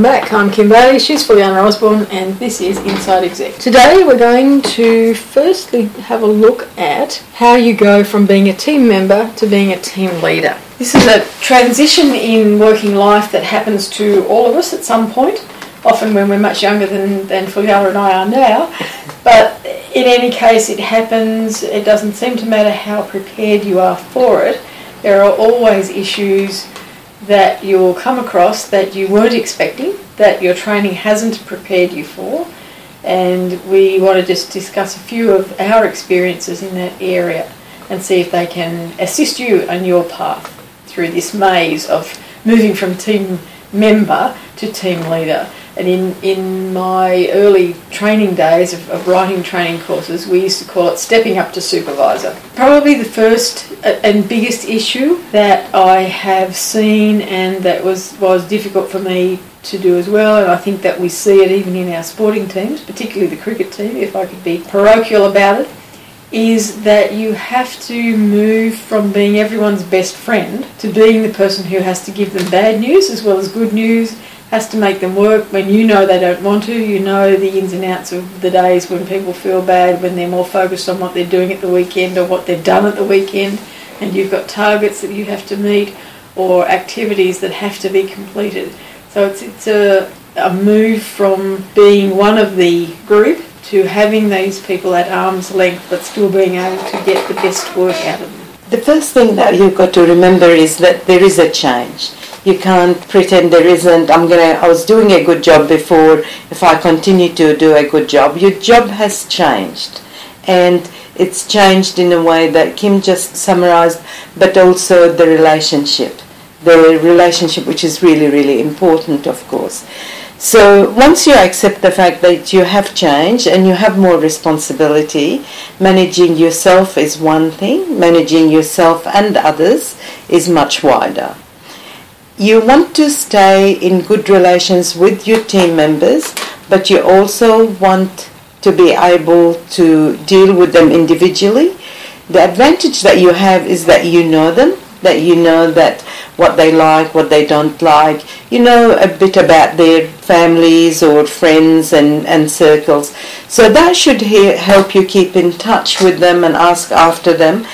Welcome back. I'm Kim Bailey, she's Fuliana Osborne, and this is Inside Exec. Today we're going to firstly have a look at how you go from being a team member to being a team leader. This is a transition in working life that happens to all of us at some point, often when we're much younger than, than Fuliana and I are now. But in any case, it happens. It doesn't seem to matter how prepared you are for it. There are always issues that you'll come across that you weren't expecting, that your training hasn't prepared you for, and we want to just discuss a few of our experiences in that area and see if they can assist you on your path through this maze of moving from team member to team leader. And in, in my early training days of, of writing training courses, we used to call it stepping up to supervisor. Probably the first uh, and biggest issue that I have seen and that was, was difficult for me to do as well, and I think that we see it even in our sporting teams, particularly the cricket team, if I could be parochial about it, is that you have to move from being everyone's best friend to being the person who has to give them bad news as well as good news, has to make them work when you know they don't want to. You know the ins and outs of the days when people feel bad, when they're more focused on what they're doing at the weekend or what they've done at the weekend, and you've got targets that you have to meet or activities that have to be completed. So it's, it's a, a move from being one of the group to having these people at arm's length but still being able to get the best work out of them. The first thing that you've got to remember is that there is a change. You can't pretend there isn't. I'm gonna. I was doing a good job before. If I continue to do a good job, your job has changed, and it's changed in a way that Kim just summarized, but also the relationship, the relationship which is really really important, of course. So once you accept the fact that you have changed and you have more responsibility, managing yourself is one thing, managing yourself and others is much wider. You want to stay in good relations with your team members, but you also want to be able to deal with them individually. The advantage that you have is that you know them, that you know that what they like, what they don't like. You know a bit about their families or friends and, and circles. So that should he- help you keep in touch with them and ask after them.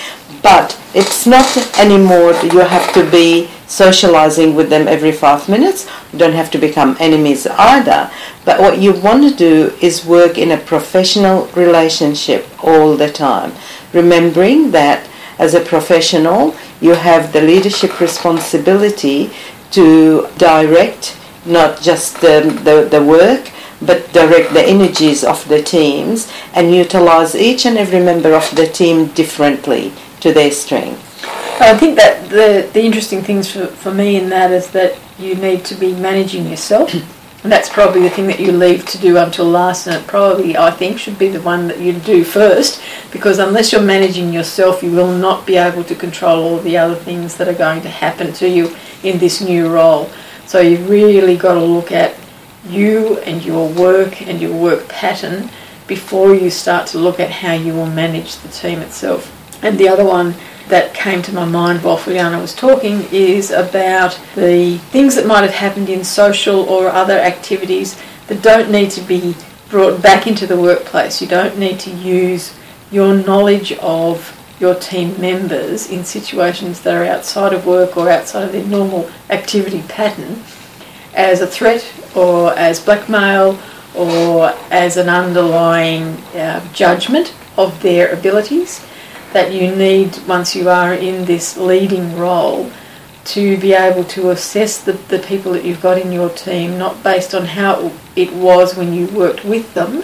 But it's not anymore you have to be socializing with them every five minutes. You don't have to become enemies either. But what you want to do is work in a professional relationship all the time. Remembering that as a professional, you have the leadership responsibility to direct not just the, the, the work, but direct the energies of the teams and utilize each and every member of the team differently to their strength. I think that the, the interesting things for, for me in that is that you need to be managing yourself. And that's probably the thing that you leave to do until last, and it probably, I think, should be the one that you do first, because unless you're managing yourself, you will not be able to control all the other things that are going to happen to you in this new role. So you've really got to look at you and your work and your work pattern before you start to look at how you will manage the team itself. And the other one that came to my mind while Fuliana was talking is about the things that might have happened in social or other activities that don't need to be brought back into the workplace. You don't need to use your knowledge of your team members in situations that are outside of work or outside of their normal activity pattern as a threat or as blackmail or as an underlying uh, judgment of their abilities that you need once you are in this leading role to be able to assess the, the people that you've got in your team not based on how it was when you worked with them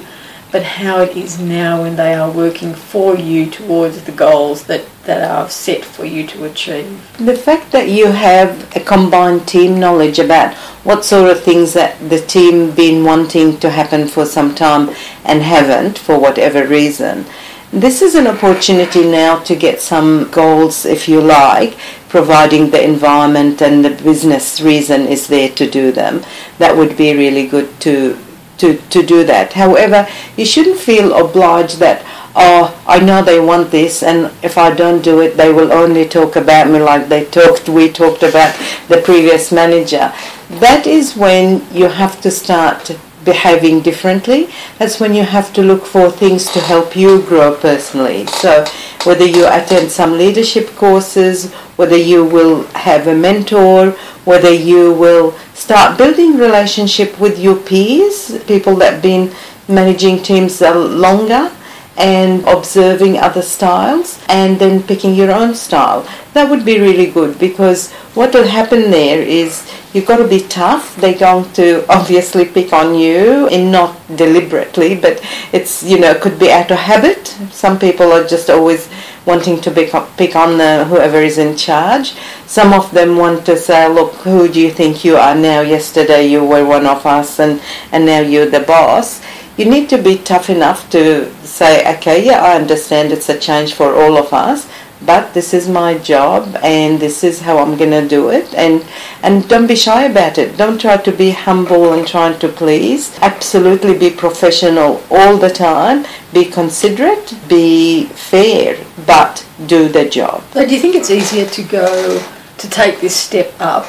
but how it is now when they are working for you towards the goals that, that are set for you to achieve. The fact that you have a combined team knowledge about what sort of things that the team been wanting to happen for some time and haven't for whatever reason. This is an opportunity now to get some goals, if you like, providing the environment and the business reason is there to do them. That would be really good to to, to do that. However, you shouldn't feel obliged that oh, I know they want this, and if I don't do it, they will only talk about me like they talked. We talked about the previous manager. That is when you have to start behaving differently. That's when you have to look for things to help you grow personally. So, whether you attend some leadership courses, whether you will have a mentor, whether you will start building relationship with your peers, people that have been managing teams longer and observing other styles and then picking your own style. That would be really good because what will happen there is you've got to be tough. They're going to obviously pick on you and not deliberately, but it's, you know, could be out of habit. Some people are just always wanting to pick, up, pick on the, whoever is in charge. Some of them want to say, look, who do you think you are now? Yesterday you were one of us and, and now you're the boss you need to be tough enough to say, okay, yeah, I understand it's a change for all of us, but this is my job and this is how I'm going to do it. And, and don't be shy about it. Don't try to be humble and trying to please. Absolutely be professional all the time. Be considerate, be fair, but do the job. Do you think it's easier to go to take this step up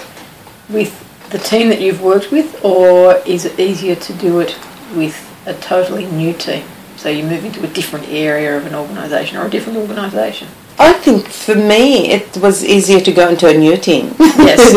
with the team that you've worked with or is it easier to do it with a totally new team. So you move into a different area of an organisation or a different organisation. I think for me it was easier to go into a new team. Yes,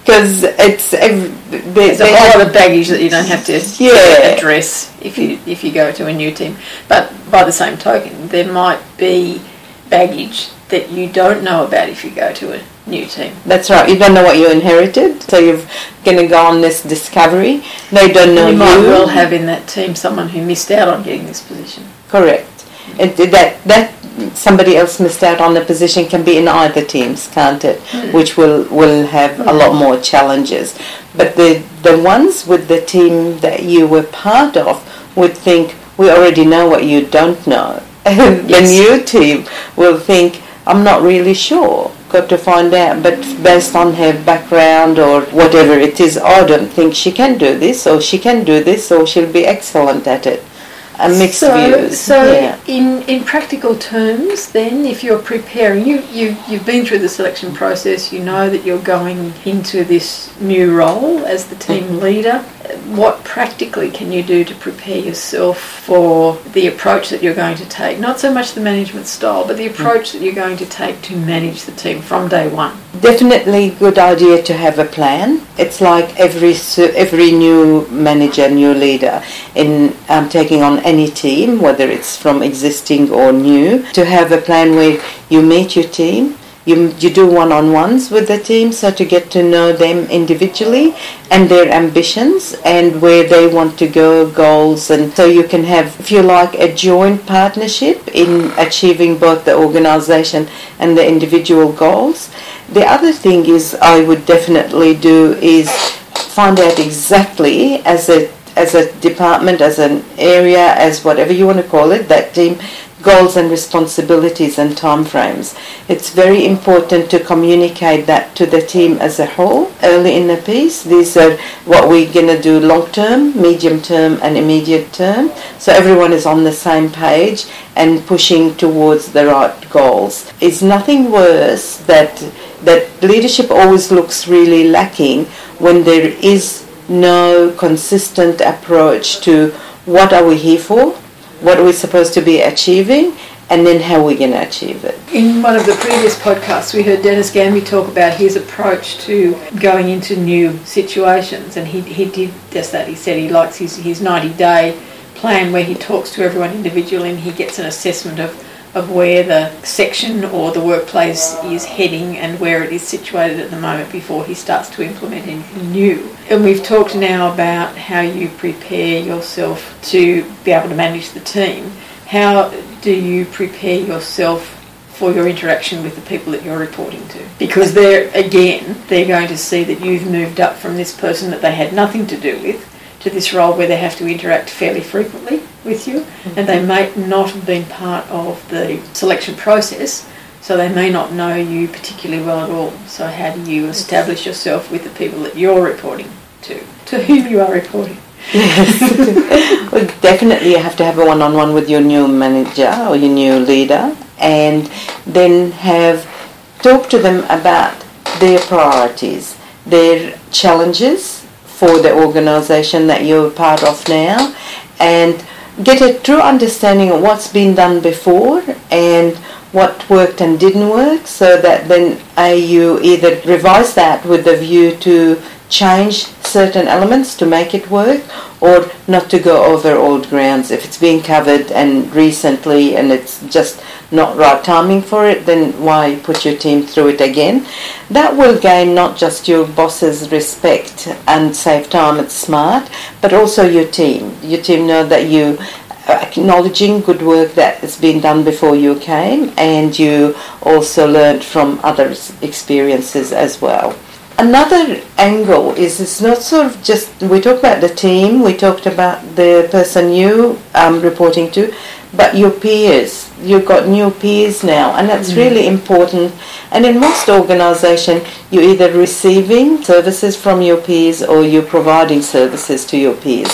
because yeah. it's there's a whole lot of baggage that you don't have to yeah. address if you if you go to a new team. But by the same token, there might be baggage that you don't know about if you go to a new team. That's right. You don't know what you inherited, so you're going to go on this discovery. They don't know you. You might well have in that team someone who missed out on getting this position. Correct. It, that that somebody else missed out on the position can be in either teams, can't it? Mm. Which will will have a lot more challenges. But the the ones with the team that you were part of would think we already know what you don't know. And the yes. new team will think I'm not really sure got to find out. But based on her background or whatever it is, I don't think she can do this, or she can do this, or she'll be excellent at it. A mixed so, views. So, yeah. in in practical terms, then, if you're preparing, you you you've been through the selection process. You know that you're going into this new role as the team mm-hmm. leader what practically can you do to prepare yourself for the approach that you're going to take? Not so much the management style, but the approach that you're going to take to manage the team from day one. Definitely good idea to have a plan. It's like every every new manager, new leader in um, taking on any team, whether it's from existing or new, to have a plan where you meet your team you, you do one-on-ones with the team so to get to know them individually and their ambitions and where they want to go goals. And so you can have if you like a joint partnership in achieving both the organization and the individual goals. The other thing is i would definitely do is find out exactly as a as a department as an area as whatever you want to call it that team goals and responsibilities and timeframes. It's very important to communicate that to the team as a whole early in the piece. These are what we're going to do long term, medium term, and immediate term. So everyone is on the same page and pushing towards the right goals. It's nothing worse that that leadership always looks really lacking when there is no consistent approach to what are we here for what we're we supposed to be achieving and then how we're going to achieve it. In one of the previous podcasts, we heard Dennis Gamby talk about his approach to going into new situations, and he, he did just that. He said he likes his, his 90 day plan where he talks to everyone individually and he gets an assessment of of where the section or the workplace is heading and where it is situated at the moment before he starts to implement anything new. And we've talked now about how you prepare yourself to be able to manage the team. How do you prepare yourself for your interaction with the people that you're reporting to. Because they're, again, they're going to see that you've moved up from this person that they had nothing to do with to this role where they have to interact fairly frequently with you, and they may not have been part of the selection process, so they may not know you particularly well at all. So, how do you establish yourself with the people that you're reporting to, to whom you are reporting? Yes. well, definitely you have to have a one-on-one with your new manager or your new leader and then have talk to them about their priorities, their challenges for the organization that you're part of now and get a true understanding of what's been done before and what worked and didn't work so that then you either revise that with the view to change certain elements to make it work or not to go over old grounds. If it's been covered and recently and it's just not right timing for it, then why put your team through it again? That will gain not just your boss's respect and save time, it's smart, but also your team. Your team know that you acknowledging good work that has been done before you came and you also learned from others' experiences as well. Another angle is it's not sort of just, we talked about the team, we talked about the person you um, reporting to, but your peers. You've got new peers now, and that's mm really important. And in most organisations, you're either receiving services from your peers or you're providing services to your peers.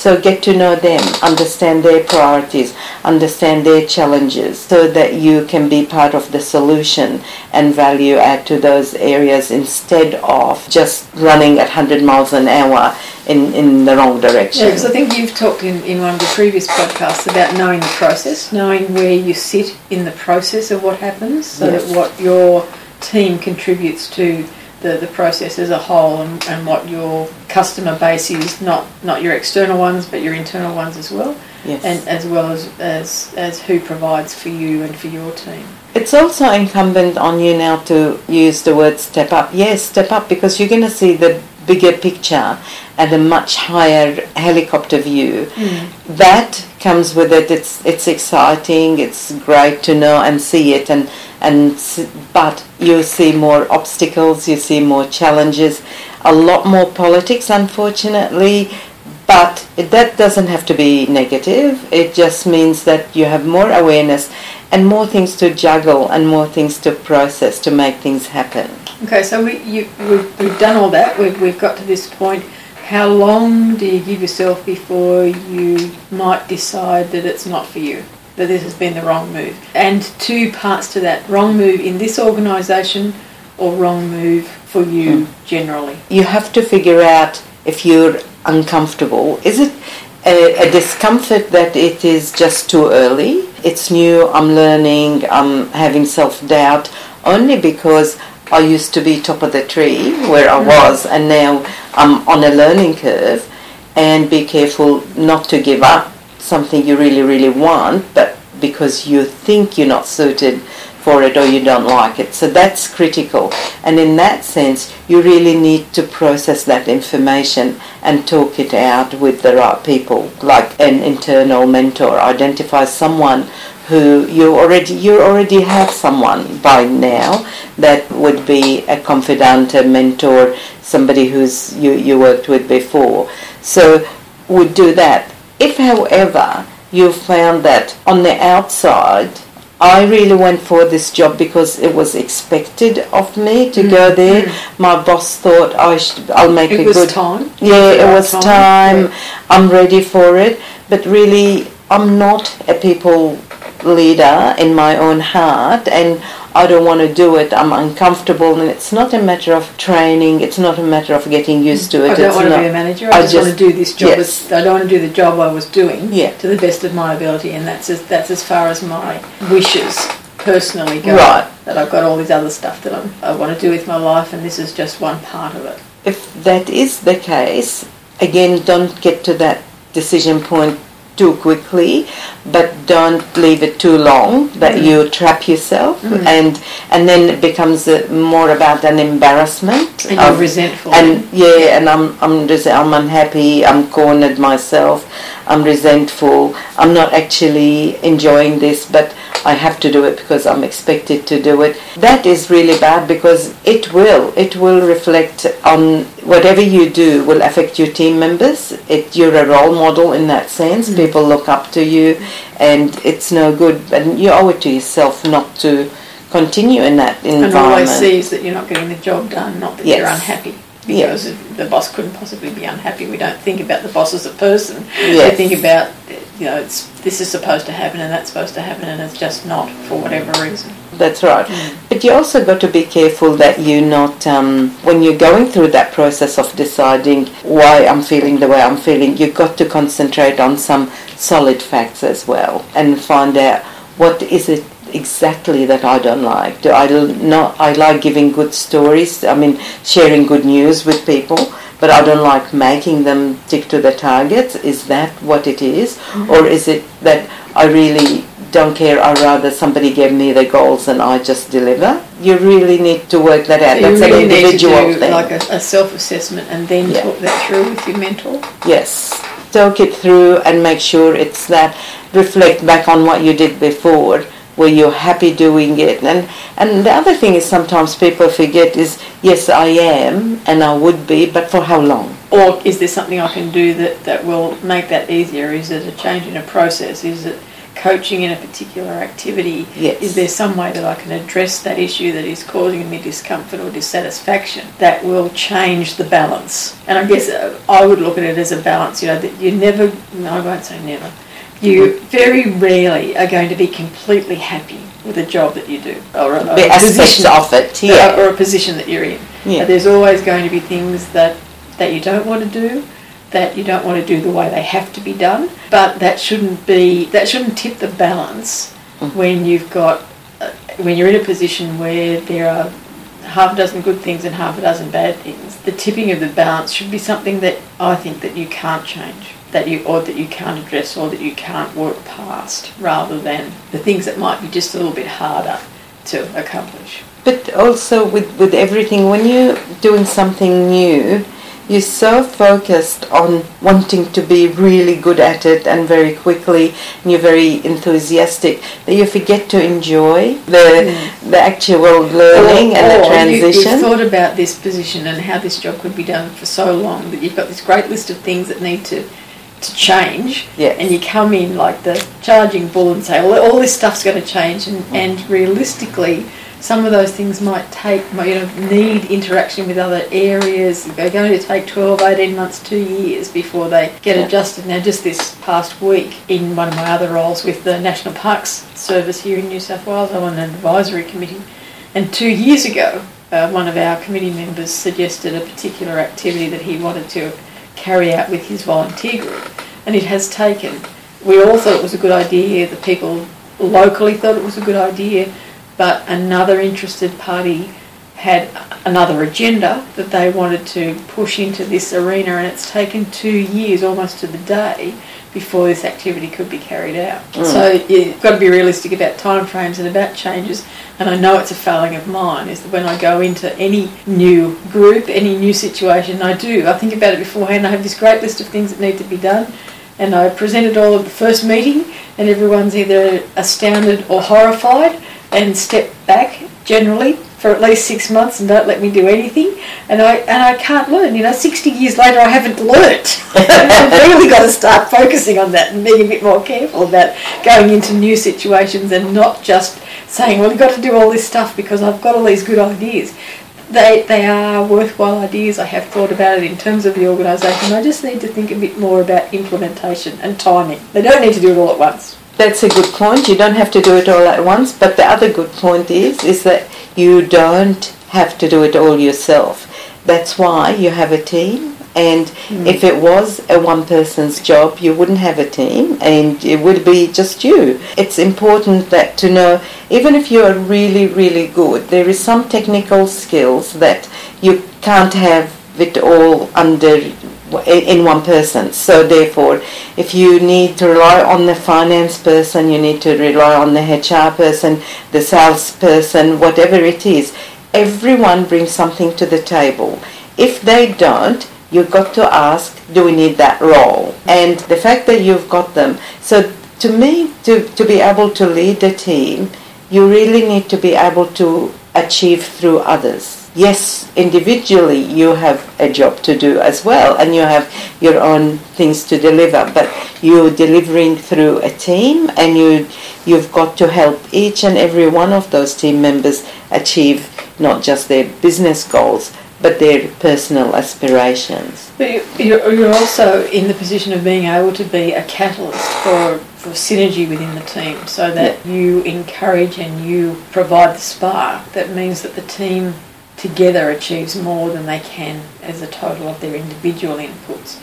So get to know them, understand their priorities, understand their challenges so that you can be part of the solution and value add to those areas instead of just running at 100 miles an hour in, in the wrong direction. Yeah, because I think you've talked in, in one of the previous podcasts about knowing the process, knowing where you sit in the process of what happens so yes. that what your team contributes to the, the process as a whole and, and what your customer base is, not, not your external ones, but your internal ones as well, yes. and as well as, as, as who provides for you and for your team. It's also incumbent on you now to use the word step up. Yes, step up because you're going to see the bigger picture and a much higher helicopter view. Mm. That comes with it. It's it's exciting. It's great to know and see it and and but you see more obstacles, you see more challenges, a lot more politics, unfortunately. But that doesn't have to be negative. It just means that you have more awareness and more things to juggle and more things to process to make things happen. Okay, so we, you, we've, we've done all that. We've, we've got to this point. How long do you give yourself before you might decide that it's not for you? that this has been the wrong move. And two parts to that wrong move in this organisation or wrong move for you mm. generally. You have to figure out if you're uncomfortable. Is it a, a, discomfort that it is just too early? It's new, I'm learning, I'm having self doubt, only because I used to be top of the tree where I hmm. was, and now I'm on a learning curve. And be careful not to give up something you really, really want, but because you think you're not suited for it or you don't like it. So that's critical. And in that sense, you really need to process that information and talk it out with the right people, like an internal mentor. Identify someone who you already you already have someone by now that would be a confidant, a mentor, somebody who's you, you worked with before. So would do that. If however you found that on the outside, I really went for this job because it was expected of me to mm. go there. Mm. My boss thought I should, I'll make it a good time. Yeah, it was time. time. Yeah. I'm ready for it. But really, I'm not a people leader in my own heart, and I don't want to do it. I'm uncomfortable, and it's not a matter of training. It's not a matter of getting used to it. I don't it's want to be a manager. I, I just, just, want to do this job. Yes. As, I don't want to do the job I was doing yeah. to the best of my ability, and that's as, that's as far as my wishes personally go. Right. That I've got all this other stuff that I'm, I want to do with my life, and this is just one part of it. If that is the case, again, don't get to that decision point too quickly, but don't leave it too long that mm. you trap yourself, mm. and and then it becomes a, more about an embarrassment. And you're resentful. And yeah, and I'm I'm just, I'm unhappy. I'm cornered myself. I'm resentful. I'm not actually enjoying this, but I have to do it because I'm expected to do it. That is really bad because it will. It will reflect on whatever you do will affect your team members. It, you're a role model in that sense. Mm. People look up to you, and it's no good. And you owe it to yourself not to continue in that environment. And always sees that you're not getting the job done, not that yes. you're unhappy. Because the boss couldn't possibly be unhappy. We don't think about the boss as a person. We think about you know it's this is supposed to happen and that's supposed to happen and it's just not for whatever reason. That's right. But you also got to be careful that you're not, um, when you're going through that process of deciding why I'm feeling the way I'm feeling, you've got to concentrate on some solid facts as well and find out what is it exactly that I don't like. Do I not? I like giving good stories. I mean, sharing good news with people. But I don't like making them stick to the targets. Is that what it is, mm-hmm. or is it that I really don't care. I rather somebody gave me the goals and I just deliver. You really need to work that out. you That's really an individual do thing. like a, a self-assessment and then Yeah. talk that through with your mentor. yes, talk it through and make sure it's that. Reflect back on what you did before. Were you're happy doing it? And and the other thing is sometimes people forget is yes I am and I would be, but for how long? Or is there something I can do that, that will make that easier? Is it a change in a process? Is it coaching in a particular activity? Yes. Is there some way that I can address that issue that is causing me discomfort or dissatisfaction that will change the balance? And I guess uh, I would look at it as a balance, you know, that you never, no, I won't say never, you very rarely are going to be completely happy with a job that you do or a, or The a position of it, yeah. or a position that you're in. Yeah. Uh, There's always going to be things that, that you don't want to do, that you don't want to do the way they have to be done, but that shouldn't be that shouldn't tip the balance Mm. when you've got uh, when you're in a position where there are half a dozen good things and half a dozen bad things. The tipping of the balance should be something that I think that you can't change. That you or that you can't address or that you can't work past rather than the things that might be just a little bit harder to accomplish. But also with, with everything, when you're doing something new, you're so focused on wanting to be really good at it and very quickly, and you're very enthusiastic that you forget to enjoy the mm. the actual learning and the Or you- transition. You've thought about this position and how this job could be done for so long that you've got this great list of things that need to to change. Yes. And you come in like the charging bull and say, well, all this stuff's going to change, and, Mm. and realistically. Some of those things might take, might, you know, need interaction with other areas. They're going to take 12, 18 months, two years before they get Yeah. adjusted. Now, just this past week, in one of my other roles with the National Parks Service here in New South Wales, I'm on an advisory committee. And two years ago, uh, one of our committee members suggested a particular activity that he wanted to carry out with his volunteer group, and it has taken. We all thought it was a good idea, the people locally thought it was a good idea, but another interested party had another agenda that they wanted to push into this arena, and it's taken two years, almost to the day, before this activity could be carried out. Mm. So you've got to be realistic about timeframes and about changes. And I know it's a failing of mine is that when I go into any new group, any new situation, I do. I think about it beforehand. I have this great list of things that need to be done, and I present it all at the first meeting, and everyone's either astounded or horrified, and step back generally for at least six months and don't let me do anything, and I and I can't learn. You know, sixty years later, I haven't learnt. I've really got to start focusing on that and being a bit more careful about going into new situations and not just saying, "Well, I've got to do all this stuff because I've got all these good ideas." They, they are worthwhile ideas. I have thought about it in terms of the organisation. I just need to think a bit more about implementation and timing. They don't need to do it all at once. That's a good point. You don't have to do it all at once. But the other good point is is that you don't have to do it all yourself. That's why you have a team. And hmm. if it was a one person's job, you wouldn't have a team and it would be just you. It's important that to know, even if you are really, really good, there is some technical skills that you can't have it all under in one person. So therefore, if you need to rely on the finance person, you need to rely on the HR person, the sales person, whatever it is. Everyone brings something to the table. If they don't, you've got to ask, do we need that role? And the fact that you've got them. So to me, to, to be able to lead a team, you really need to be able to achieve through others. Yes, individually you have a job to do as well and you have your own things to deliver, but you're delivering through a team and you you've got to help each and every one of those team members achieve not just their business goals but their personal aspirations. But you- you're, you're also in the position of being able to be a catalyst for, for synergy within the team so that you encourage and you provide the spark that means that the team together achieves more than they can as a total of their individual inputs.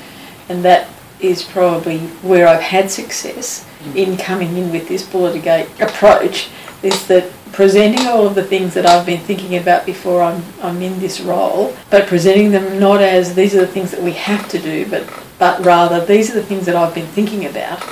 And that is probably where I've had success in coming in with this bulleted gate approach is that presenting all of the things that I've been thinking about before I'm, I'm in this role, but presenting them not as these are the things that we have to do, but, but rather these are the things that I've been thinking about.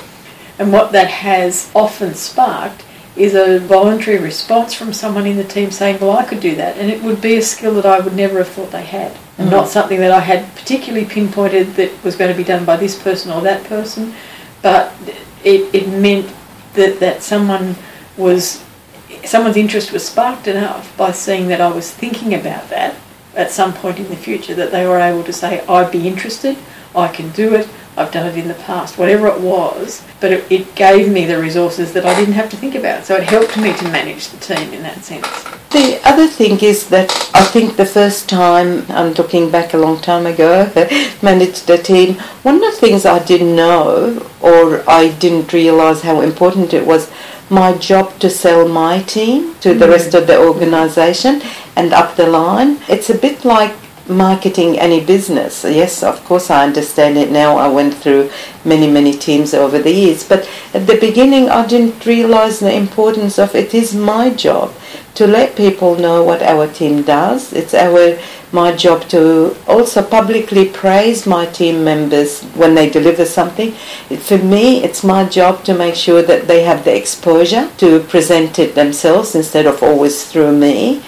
And what that has often sparked is a voluntary response from someone in the team saying, Well, I could do that. And it would be a skill that I would never have thought they had. And not mm. something that I had particularly pinpointed that was going to be done by this person or that person. But it, it meant that, that someone was, someone's interest was sparked enough by seeing that I was thinking about that at some point in the future that they were able to say, I'd be interested, I can do it, I've done it in the past, whatever it was, but it, it gave me the resources that I didn't have to think about. So it helped me to manage the team in that sense. The other thing is that I think the first time, I'm looking back a long time ago, managed the team, one of the things I didn't know or I didn't realise how important it was my job to sell my team to the mm. rest of the organisation and up the line. It's a bit like marketing any business. Yes, of course, I understand it now. I went through many, many teams over the years, but at the beginning, I didn't realize the importance of it is my job to let people know what our team does. It's our my job to also publicly praise my team members when they deliver something. For me, it's my job to make sure that they have the exposure to present it themselves instead of always through me.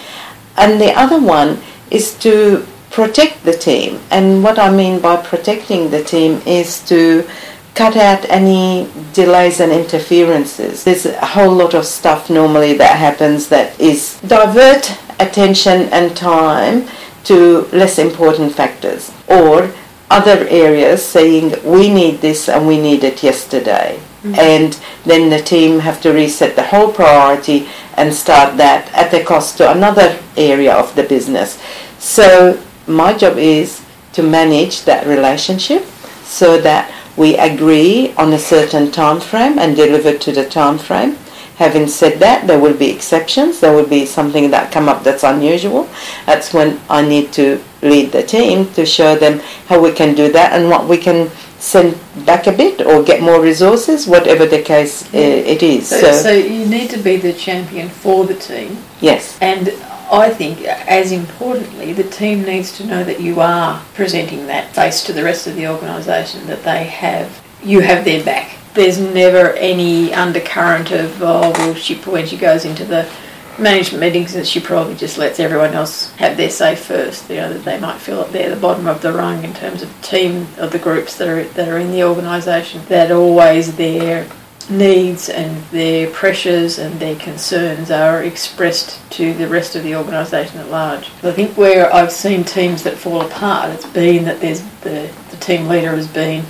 And the other one is to protect the team. And what I mean by protecting the team is to cut out any delays and interferences. There's a whole lot of stuff normally that happens that is divert attention and time to less important factors or other areas saying we need this and we need it yesterday. Mm-hmm. And then the team have to reset the whole priority and start that at the cost to another area of the business. So my job is to manage that relationship so that we agree on a certain time frame and deliver to the time frame. Having said that, there will be exceptions. There will be something that come up that's unusual. That's when I need to lead the team to show them how we can do that and what we can send back a bit or get more resources, whatever the case uh, it is. So, so you need to be the champion for the team. yes, And I think, as importantly, the team needs to know that you are presenting that face to the rest of the organisation, that they have, you have their back. There's never any undercurrent of, oh, well, she, when she goes into the management meetings, she probably just lets everyone else have their say first. You know, that they might feel that they're the bottom of the rung in terms of team of the groups that are that are in the organisation. That always their needs and their pressures and their concerns are expressed to the rest of the organisation at large. I think where I've seen teams that fall apart, it's been that there's the, the team leader has been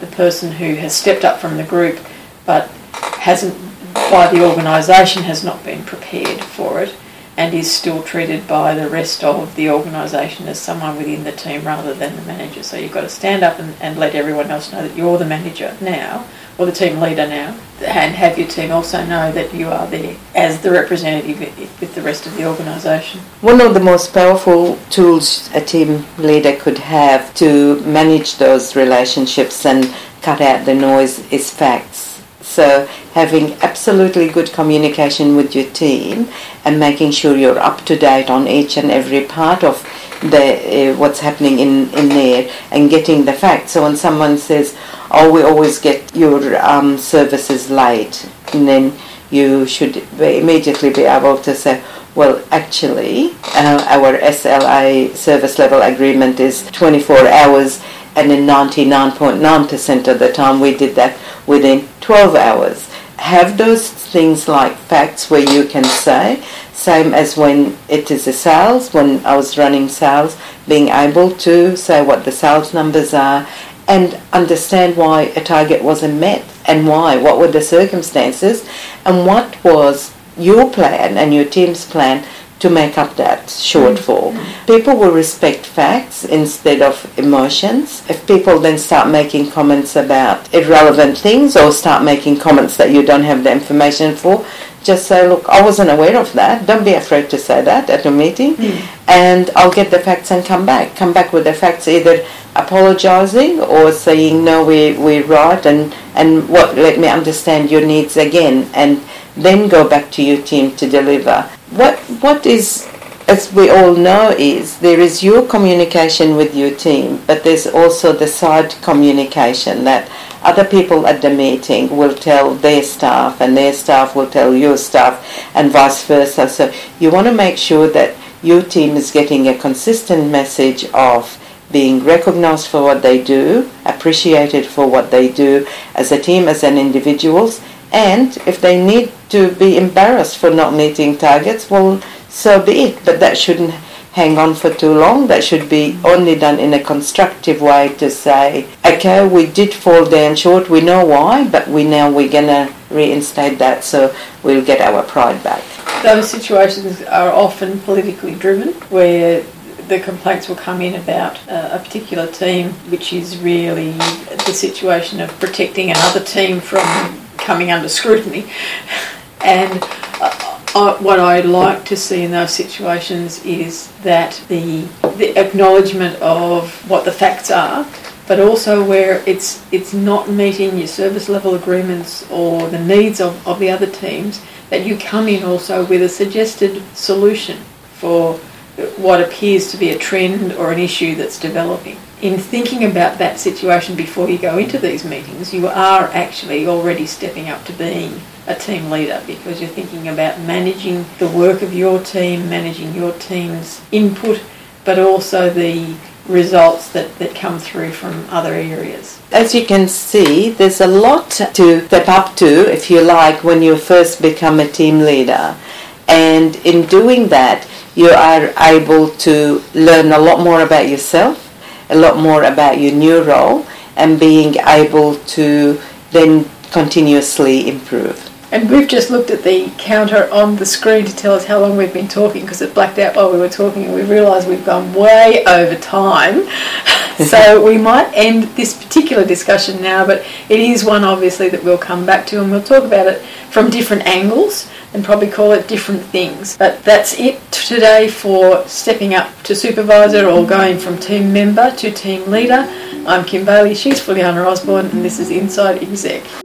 the person who has stepped up from the group but hasn't, by the organisation, has not been prepared for it and is still treated by the rest of the organisation as someone within the team rather than the manager. So you've got to stand up and, and let everyone else know that you're the manager now or the team leader now and have your team also know that you are there as the representative with the rest of the organisation. One of the most powerful tools a team leader could have to manage those relationships and cut out the noise is facts. So having absolutely good communication with your team and making sure you're up to date on each and every part of the uh, what's happening in, in there and getting the facts. So when someone says, "Oh, we always get your um, services late," and then you should be immediately be able to say, well, actually, uh, our SLA service level agreement is 24 hours, and in 99.9% of the time we did that within 12 hours. Have those things like facts where you can say, same as when it is a sales, when I was running sales, being able to say what the sales numbers are and understand why a target wasn't met and why, what were the circumstances, and what was your plan and your team's plan to make up that shortfall. Mm-hmm. Mm-hmm. People will respect facts instead of emotions. If people then start making comments about irrelevant things or start making comments that you don't have the information for, just say, look, I wasn't aware of that. Don't be afraid to say that at a meeting. Mm. And I'll get the facts and come back. Come back with the facts, either apologizing or saying, no, we, we're right and, and what, let me understand your needs again. And then go back to your team to deliver. What, what is as we all know, is there is your communication with your team, but there's also the side communication that other people at the meeting will tell their staff, and their staff will tell your staff, and vice versa. So you want to make sure that your team is getting a consistent message of being recognized for what they do, appreciated for what they do as a team, as an individuals, and if they need to be embarrassed for not meeting targets, well, so be it. But that shouldn't hang on for too long. That should be only done in a constructive way to say, okay, we did fall down short. We know why, but we now we're gonna reinstate that so we'll get our pride back. Those situations are often politically driven, where the complaints will come in about uh, a particular team, which is really the situation of protecting another team from coming under scrutiny. And what I'd like to see in those situations is that the, the acknowledgement of what the facts are, but also where it's it's not meeting your service level agreements or the needs of, of the other teams, that you come in also with a suggested solution for what appears to be a trend or an issue that's developing. In thinking about that situation before you go into these meetings, you are actually already stepping up to being a team leader because you're thinking about managing the work of your team, managing your team's input, but also the results that, that come through from other areas. As you can see, there's a lot to step up to, if you like, when you first become a team leader. And in doing that, you are able to learn a lot more about yourself, a lot more about your new role, and being able to then continuously improve. And we've just looked at the counter on the screen to tell us how long we've been talking because it blacked out while we were talking and we realised we've gone way over time. so we might end this particular discussion now, but it is one obviously that we'll come back to and we'll talk about it from different angles and probably call it different things. But that's it today for stepping up to supervisor or going from team member to team leader. I'm Kim Bailey, she's Fuliana Osborne, and this is Inside Exec.